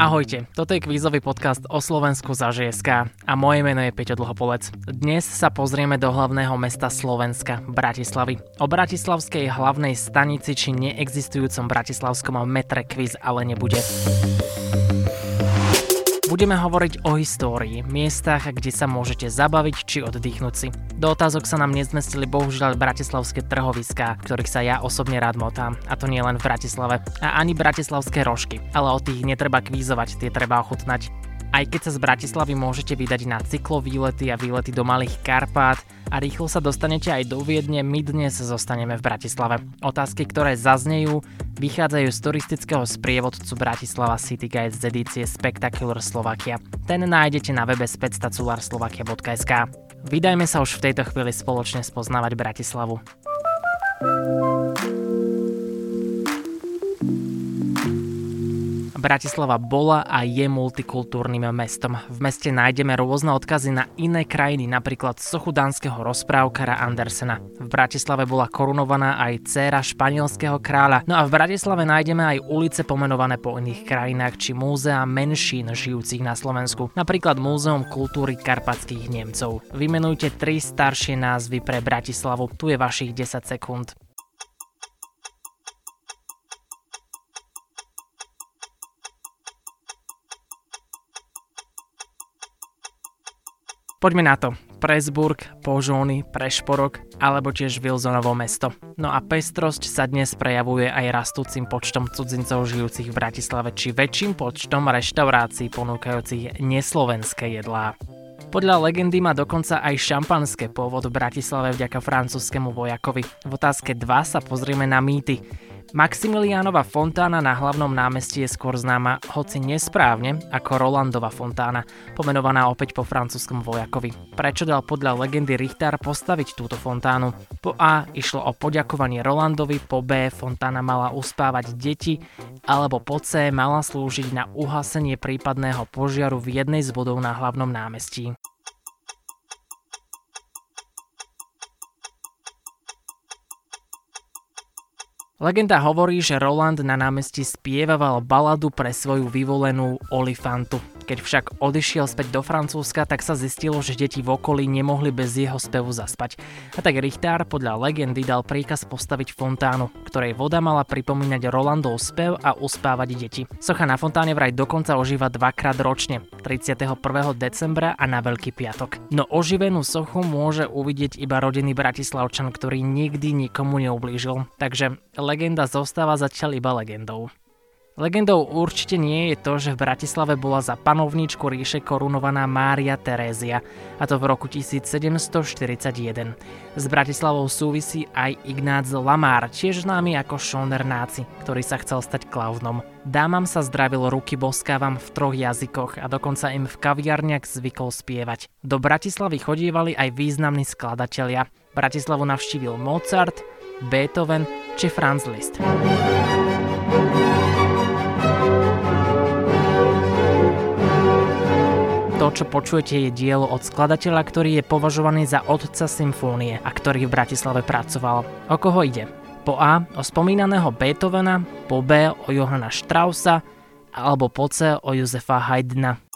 Ahojte, toto je kvízový podcast o Slovensku za ŽSK a moje meno je Peťo Dlhopolec. Dnes sa pozrieme do hlavného mesta Slovenska, Bratislavy. O bratislavskej hlavnej stanici či neexistujúcom bratislavskom metre kvíz ale nebude. Budeme hovoriť o histórii, miestach, kde sa môžete zabaviť či oddychnúť si. Do otázok sa nám nezmestili bohužiaľ bratislavské trhoviská, ktorých sa ja osobne rád motám, a to nie len v Bratislave, a ani bratislavské rožky, ale o tých netreba kvízovať, tie treba ochutnať. Aj keď sa z Bratislavy môžete vydať na cyklovýlety a výlety do Malých Karpát a rýchlo sa dostanete aj do Viedne, my dnes zostaneme v Bratislave. Otázky, ktoré zaznejú, vychádzajú z turistického sprievodcu Bratislava City Guide z edície Spectacular Slovakia. Ten nájdete na webe spectacularslovakia.sk. Vydajme sa už v tejto chvíli spoločne spoznávať Bratislavu. Bratislava bola a je multikultúrnym mestom. V meste nájdeme rôzne odkazy na iné krajiny, napríklad sochu dánskeho rozprávkara Andersena. V Bratislave bola korunovaná aj dcéra španielského kráľa. No a v Bratislave nájdeme aj ulice pomenované po iných krajinách či múzea menšín žijúcich na Slovensku, napríklad Múzeum kultúry karpatských Nemcov. Vymenujte tri staršie názvy pre Bratislavu. Tu je vašich 10 sekúnd. Poďme na to. Presburg, Požóny, Prešporok alebo tiež Wilsonovo mesto. No a pestrosť sa dnes prejavuje aj rastúcim počtom cudzincov žijúcich v Bratislave či väčším počtom reštaurácií ponúkajúcich neslovenské jedlá. Podľa legendy má dokonca aj šampanské pôvod v Bratislave vďaka francúzskému vojakovi. V otázke 2 sa pozrieme na mýty. Maximiliánova fontána na hlavnom námestí je skôr známa, hoci nesprávne, ako Rolandova fontána, pomenovaná opäť po francúzskom vojakovi. Prečo dal podľa legendy Richter postaviť túto fontánu? Po A išlo o poďakovanie Rolandovi, po B fontána mala uspávať deti, alebo po C mala slúžiť na uhasenie prípadného požiaru v jednej z bodov na hlavnom námestí. Legenda hovorí, že Roland na námestí spievaval baladu pre svoju vyvolenú Olifantu. Keď však odišiel späť do Francúzska, tak sa zistilo, že deti v okolí nemohli bez jeho spevu zaspať. A tak Richtár podľa legendy dal príkaz postaviť fontánu, ktorej voda mala pripomínať Rolandov spev a uspávať deti. Socha na fontáne vraj dokonca ožíva dvakrát ročne, 31. decembra a na Veľký piatok. No oživenú sochu môže uvidieť iba rodený Bratislavčan, ktorý nikdy nikomu neublížil. Takže legenda zostáva zatiaľ iba legendou. Legendou určite nie je to, že v Bratislave bola za panovníčku ríše korunovaná Mária Terézia, a to v roku 1741. S Bratislavou súvisí aj Ignác Lamár, tiež známy ako Šoner Náci, ktorý sa chcel stať klaunom. Dámam sa zdravil ruky boskávam v troch jazykoch a dokonca im v kaviarniach zvykol spievať. Do Bratislavy chodívali aj významní skladatelia. Bratislavu navštívil Mozart, Beethoven či Franz Liszt. To, čo počujete, je dielo od skladateľa, ktorý je považovaný za otca symfónie a ktorý v Bratislave pracoval. O koho ide? Po A o spomínaného Beethovena, po B o Johana Straussa alebo po C o Josefa Haydna.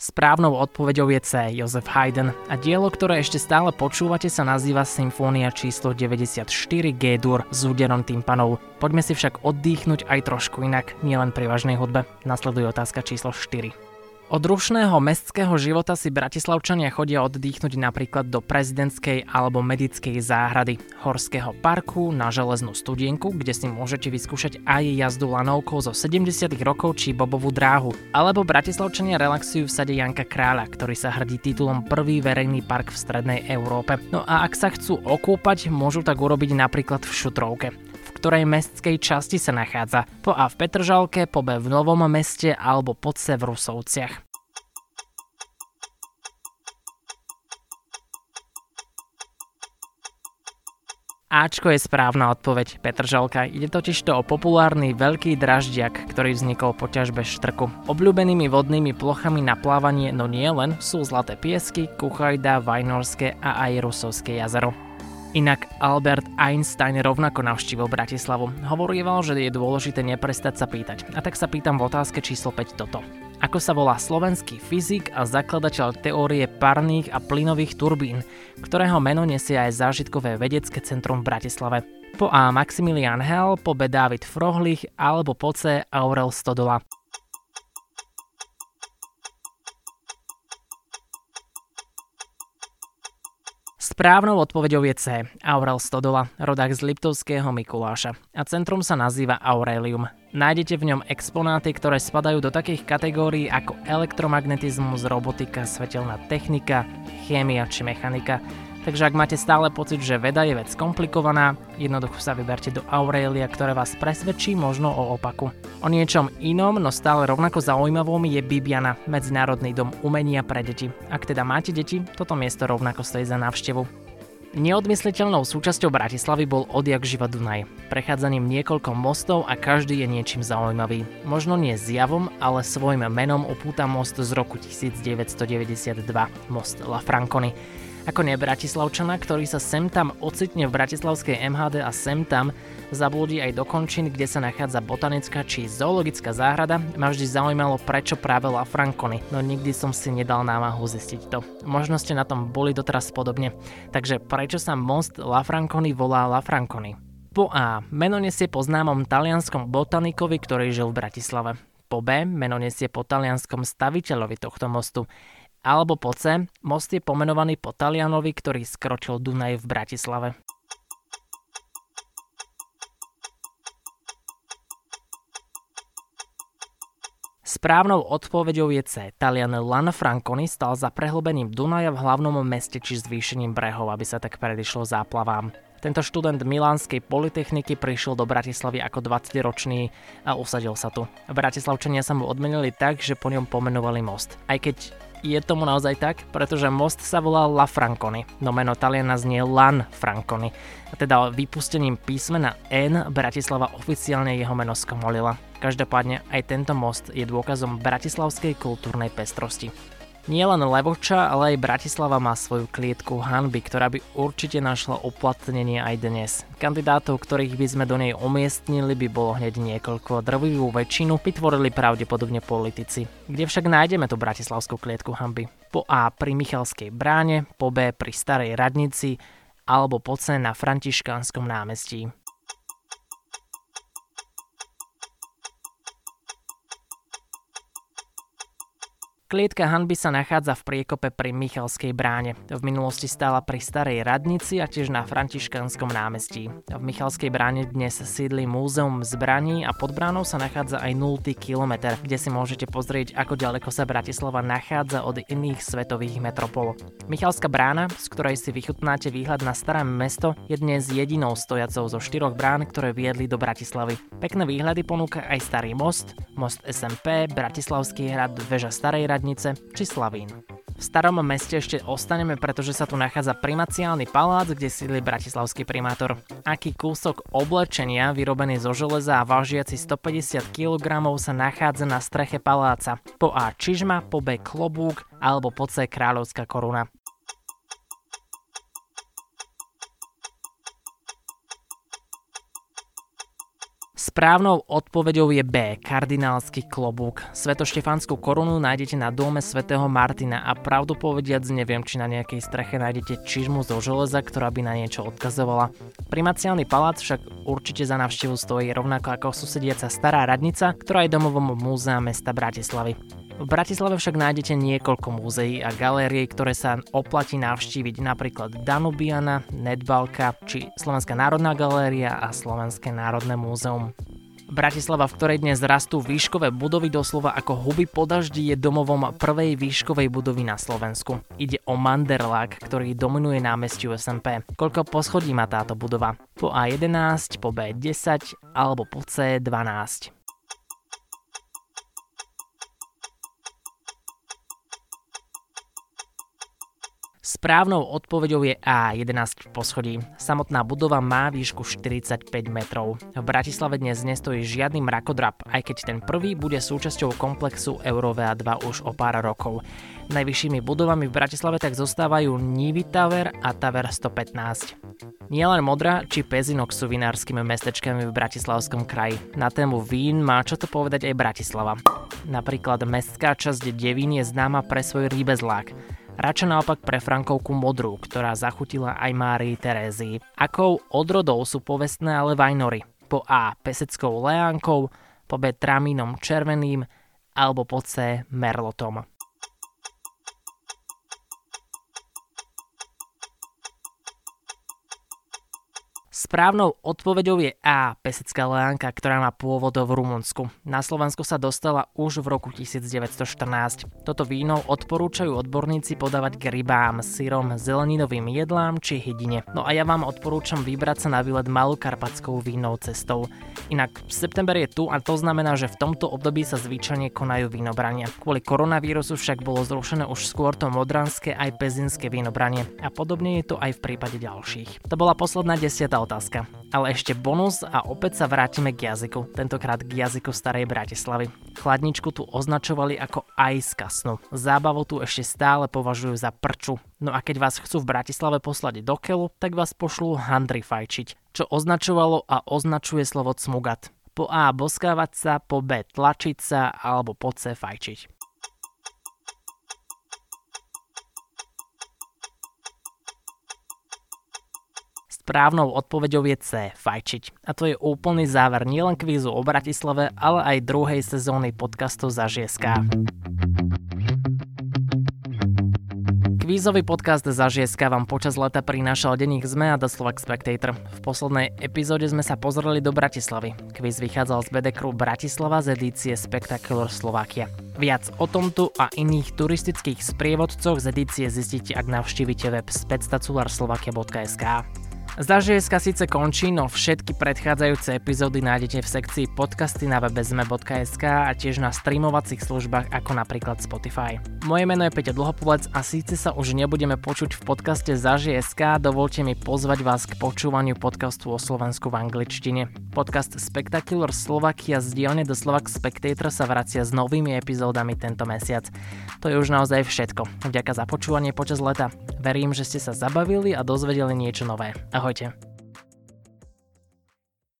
Správnou odpoveďou je C, Josef Haydn a dielo, ktoré ešte stále počúvate sa nazýva Symfónia číslo 94 G-dur s úderom tympanov. Poďme si však oddychnúť aj trošku inak, nielen pri vážnej hudbe. Nasleduje otázka číslo 4. Od rušného mestského života si bratislavčania chodia oddychnúť napríklad do prezidentskej alebo medickej záhrady, horského parku, na železnú studienku, kde si môžete vyskúšať aj jazdu lanovkou zo 70 rokov či bobovú dráhu. Alebo bratislavčania relaxujú v sade Janka Kráľa, ktorý sa hrdí titulom prvý verejný park v strednej Európe. No a ak sa chcú okúpať, môžu tak urobiť napríklad v Šutrovke v ktorej mestskej časti sa nachádza. Po A v Petržalke, po B v Novom meste alebo po C Ačko je správna odpoveď Petržalka. Ide totiž to o populárny veľký draždiak, ktorý vznikol po ťažbe štrku. Obľúbenými vodnými plochami na plávanie no nie len sú Zlaté piesky, Kuchajda, Vajnorské a aj Rusovské jazero. Inak Albert Einstein rovnako navštívil Bratislavu. Hovorieval, že je dôležité neprestať sa pýtať. A tak sa pýtam v otázke číslo 5 toto. Ako sa volá slovenský fyzik a zakladateľ teórie parných a plynových turbín, ktorého meno nesie aj zážitkové vedecké centrum v Bratislave? Po A Maximilian Hell, po B David Frohlich alebo po C Aurel Stodola. Správnou odpoveďou je C. Aurel Stodola, rodák z Liptovského Mikuláša. A centrum sa nazýva Aurelium. Nájdete v ňom exponáty, ktoré spadajú do takých kategórií ako elektromagnetizmus, robotika, svetelná technika, chémia či mechanika. Takže ak máte stále pocit, že veda je vec komplikovaná, jednoducho sa vyberte do Aurelia, ktoré vás presvedčí možno o opaku. O niečom inom, no stále rovnako zaujímavom je Bibiana, Medzinárodný dom umenia pre deti. Ak teda máte deti, toto miesto rovnako stojí za návštevu. Neodmysliteľnou súčasťou Bratislavy bol odjak živa Dunaj. Prechádzaním niekoľko mostov a každý je niečím zaujímavý. Možno nie zjavom, ale svojim menom opúta most z roku 1992, most La Franconi. Ako nebratislavčana, ktorý sa sem tam ocitne v bratislavskej MHD a sem tam zablúdi aj do končín, kde sa nachádza botanická či zoologická záhrada, ma vždy zaujímalo, prečo práve La Franconi, no nikdy som si nedal námahu zistiť to. Možno ste na tom boli doteraz podobne. Takže prečo sa most La Franconi volá La Franconi? Po A. Meno nesie po známom talianskom botanikovi, ktorý žil v Bratislave. Po B. Meno nesie po talianskom staviteľovi tohto mostu. Alebo po C, most je pomenovaný po Talianovi, ktorý skročil Dunaj v Bratislave. Správnou odpoveďou je C. Talian Lanfranconi stal za prehlbením Dunaja v hlavnom meste či zvýšením brehov, aby sa tak predišlo záplavám. Tento študent Milánskej polytechniky prišiel do Bratislavy ako 20-ročný a usadil sa tu. Bratislavčania sa mu odmenili tak, že po ňom pomenovali most. Aj keď je tomu naozaj tak, pretože most sa volá La Franconi, no meno Taliana znie Lan Franconi. A teda vypustením písmena N Bratislava oficiálne jeho meno skomolila. Každopádne aj tento most je dôkazom bratislavskej kultúrnej pestrosti. Nie len Levoča, ale aj Bratislava má svoju klietku hanby, ktorá by určite našla uplatnenie aj dnes. Kandidátov, ktorých by sme do nej umiestnili, by bolo hneď niekoľko. Drvivú väčšinu vytvorili pravdepodobne politici. Kde však nájdeme tú bratislavskú klietku hanby? Po A pri Michalskej bráne, po B pri Starej radnici alebo po C na Františkánskom námestí. Klietka hanby sa nachádza v priekope pri Michalskej bráne. V minulosti stála pri Starej radnici a tiež na Františkanskom námestí. V Michalskej bráne dnes sídli múzeum zbraní a pod bránou sa nachádza aj 0. kilometr, kde si môžete pozrieť, ako ďaleko sa Bratislava nachádza od iných svetových metropol. Michalská brána, z ktorej si vychutnáte výhľad na staré mesto, je dnes jedinou stojacou zo štyroch brán, ktoré viedli do Bratislavy. Pekné výhľady ponúka aj Starý most, most SMP, Bratislavský hrad, väža Starej radnice Radnice či Slavín. V starom meste ešte ostaneme, pretože sa tu nachádza primaciálny palác, kde sídli bratislavský primátor. Aký kúsok oblečenia vyrobený zo železa a vážiaci 150 kg sa nachádza na streche paláca. Po A čižma, po B klobúk alebo po C kráľovská koruna. Správnou odpoveďou je B, kardinálsky klobúk. Svetoštefanskú korunu nájdete na dome svätého Martina a pravdu povediac neviem, či na nejakej streche nájdete čižmu zo železa, ktorá by na niečo odkazovala. Primaciálny palác však určite za návštevu stojí rovnako ako susediaca stará radnica, ktorá je domovom múzea mesta Bratislavy. V Bratislave však nájdete niekoľko múzeí a galérií, ktoré sa oplatí navštíviť, napríklad Danubiana, Nedbalka či Slovenská národná galéria a Slovenské národné múzeum. Bratislava, v ktorej dnes rastú výškové budovy doslova ako huby po daždi, je domovom prvej výškovej budovy na Slovensku. Ide o Manderlák, ktorý dominuje námestiu SMP. Koľko poschodí má táto budova? Po A11, po B10 alebo po C12. Správnou odpoveďou je A, 11 v poschodí. Samotná budova má výšku 45 metrov. V Bratislave dnes nestojí žiadny mrakodrap, aj keď ten prvý bude súčasťou komplexu Eurovea 2 už o pár rokov. Najvyššími budovami v Bratislave tak zostávajú Nivy Tower a Tower 115. Nielen Modra či Pezinok sú vinárskymi mestečkami v Bratislavskom kraji. Na tému vín má čo to povedať aj Bratislava. Napríklad mestská časť Devín je známa pre svoj rýbezlák radšej naopak pre Frankovku modrú, ktorá zachutila aj Márii Terézii. Akou odrodou sú povestné ale vajnory? Po A peseckou leánkou, po B tramínom červeným alebo po C merlotom. Správnou odpoveďou je A, pesecká leánka, ktorá má pôvod v Rumunsku. Na Slovensku sa dostala už v roku 1914. Toto víno odporúčajú odborníci podávať k rybám, syrom, zeleninovým jedlám či hydine. No a ja vám odporúčam vybrať sa na výlet Malokarpatskou vínou cestou. Inak september je tu a to znamená, že v tomto období sa zvyčajne konajú vínobrania. Kvôli koronavírusu však bolo zrušené už skôr to modranské aj pezinské vínobranie a podobne je to aj v prípade ďalších. To bola posledná desiatá otázka. Ale ešte bonus a opäť sa vrátime k jazyku, tentokrát k jazyku starej Bratislavy. Chladničku tu označovali ako ajska snu. Zábavu tu ešte stále považujú za prču. No a keď vás chcú v Bratislave poslať do keľu, tak vás pošlú handry fajčiť, čo označovalo a označuje slovo cmugat. Po A boskávať sa, po B tlačiť sa alebo po C fajčiť. Správnou odpoveďou je C, fajčiť. A to je úplný záver nielen kvízu o Bratislave, ale aj druhej sezóny podcastu za ŽSK. Kvízový podcast za ŽSK vám počas leta prinášal denník ZME a The Slovak Spectator. V poslednej epizóde sme sa pozreli do Bratislavy. Kvíz vychádzal z Crew Bratislava z edície Spectacular Slovakia. Viac o tomto a iných turistických sprievodcoch z edície zistíte, ak navštívite web spectacularslovakia.sk. Dneska síce končí, no všetky predchádzajúce epizódy nájdete v sekcii podcasty na webe zme.sk a tiež na streamovacích službách ako napríklad Spotify. Moje meno je Peťo Dlhopovec a síce sa už nebudeme počuť v podcaste Zaži.sk, dovolte mi pozvať vás k počúvaniu podcastu o Slovensku v angličtine. Podcast Spectacular Slovakia z dielne do Slovak Spectator sa vracia s novými epizódami tento mesiac. To je už naozaj všetko. Vďaka za počúvanie počas leta. Verím, že ste sa zabavili a dozvedeli niečo nové. Ahojte.